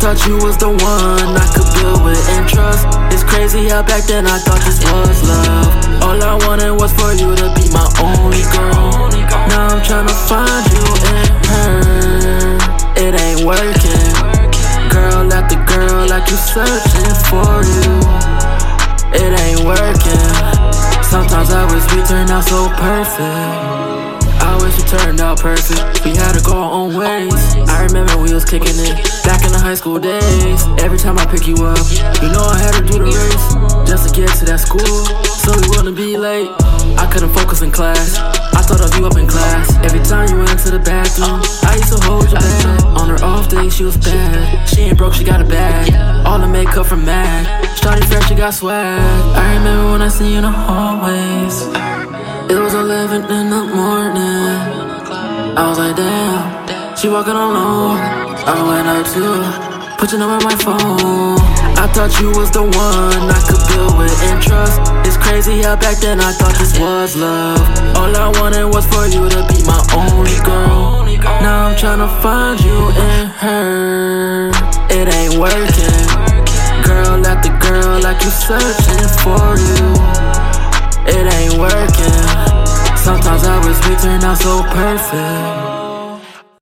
Thought you was the one I could build with and trust. It's crazy how back then I thought this was love. All I wanted was for you to be my only girl. Now I'm tryna find you in her. It ain't working. Girl after girl, like you searching for you. It ain't working. Sometimes I wish we turned out so perfect. I wish we turned out perfect. We had to go our own ways. I remember we was kicking it high school days. Every time I pick you up, you know I had to do the race just to get to that school. So we wouldn't be late. I couldn't focus in class. I thought of you up in class. Every time you went into the bathroom, I used to hold your bag. On her off day, she was bad. She ain't broke, she got a bag. All the makeup from MAC. Started fresh, she got swag. I remember when I seen you in the hallways. It was 11 in the morning. I was like, damn, she walking alone. I went up to her, put your number on my phone. I thought you was the one I could build with and trust. It's crazy how back then I thought this was love. All I wanted was for you to be my only girl. Now I'm tryna find you in her. It ain't working. Girl after girl, like you searching for you. It ain't working. Sometimes I wish we turned out so perfect.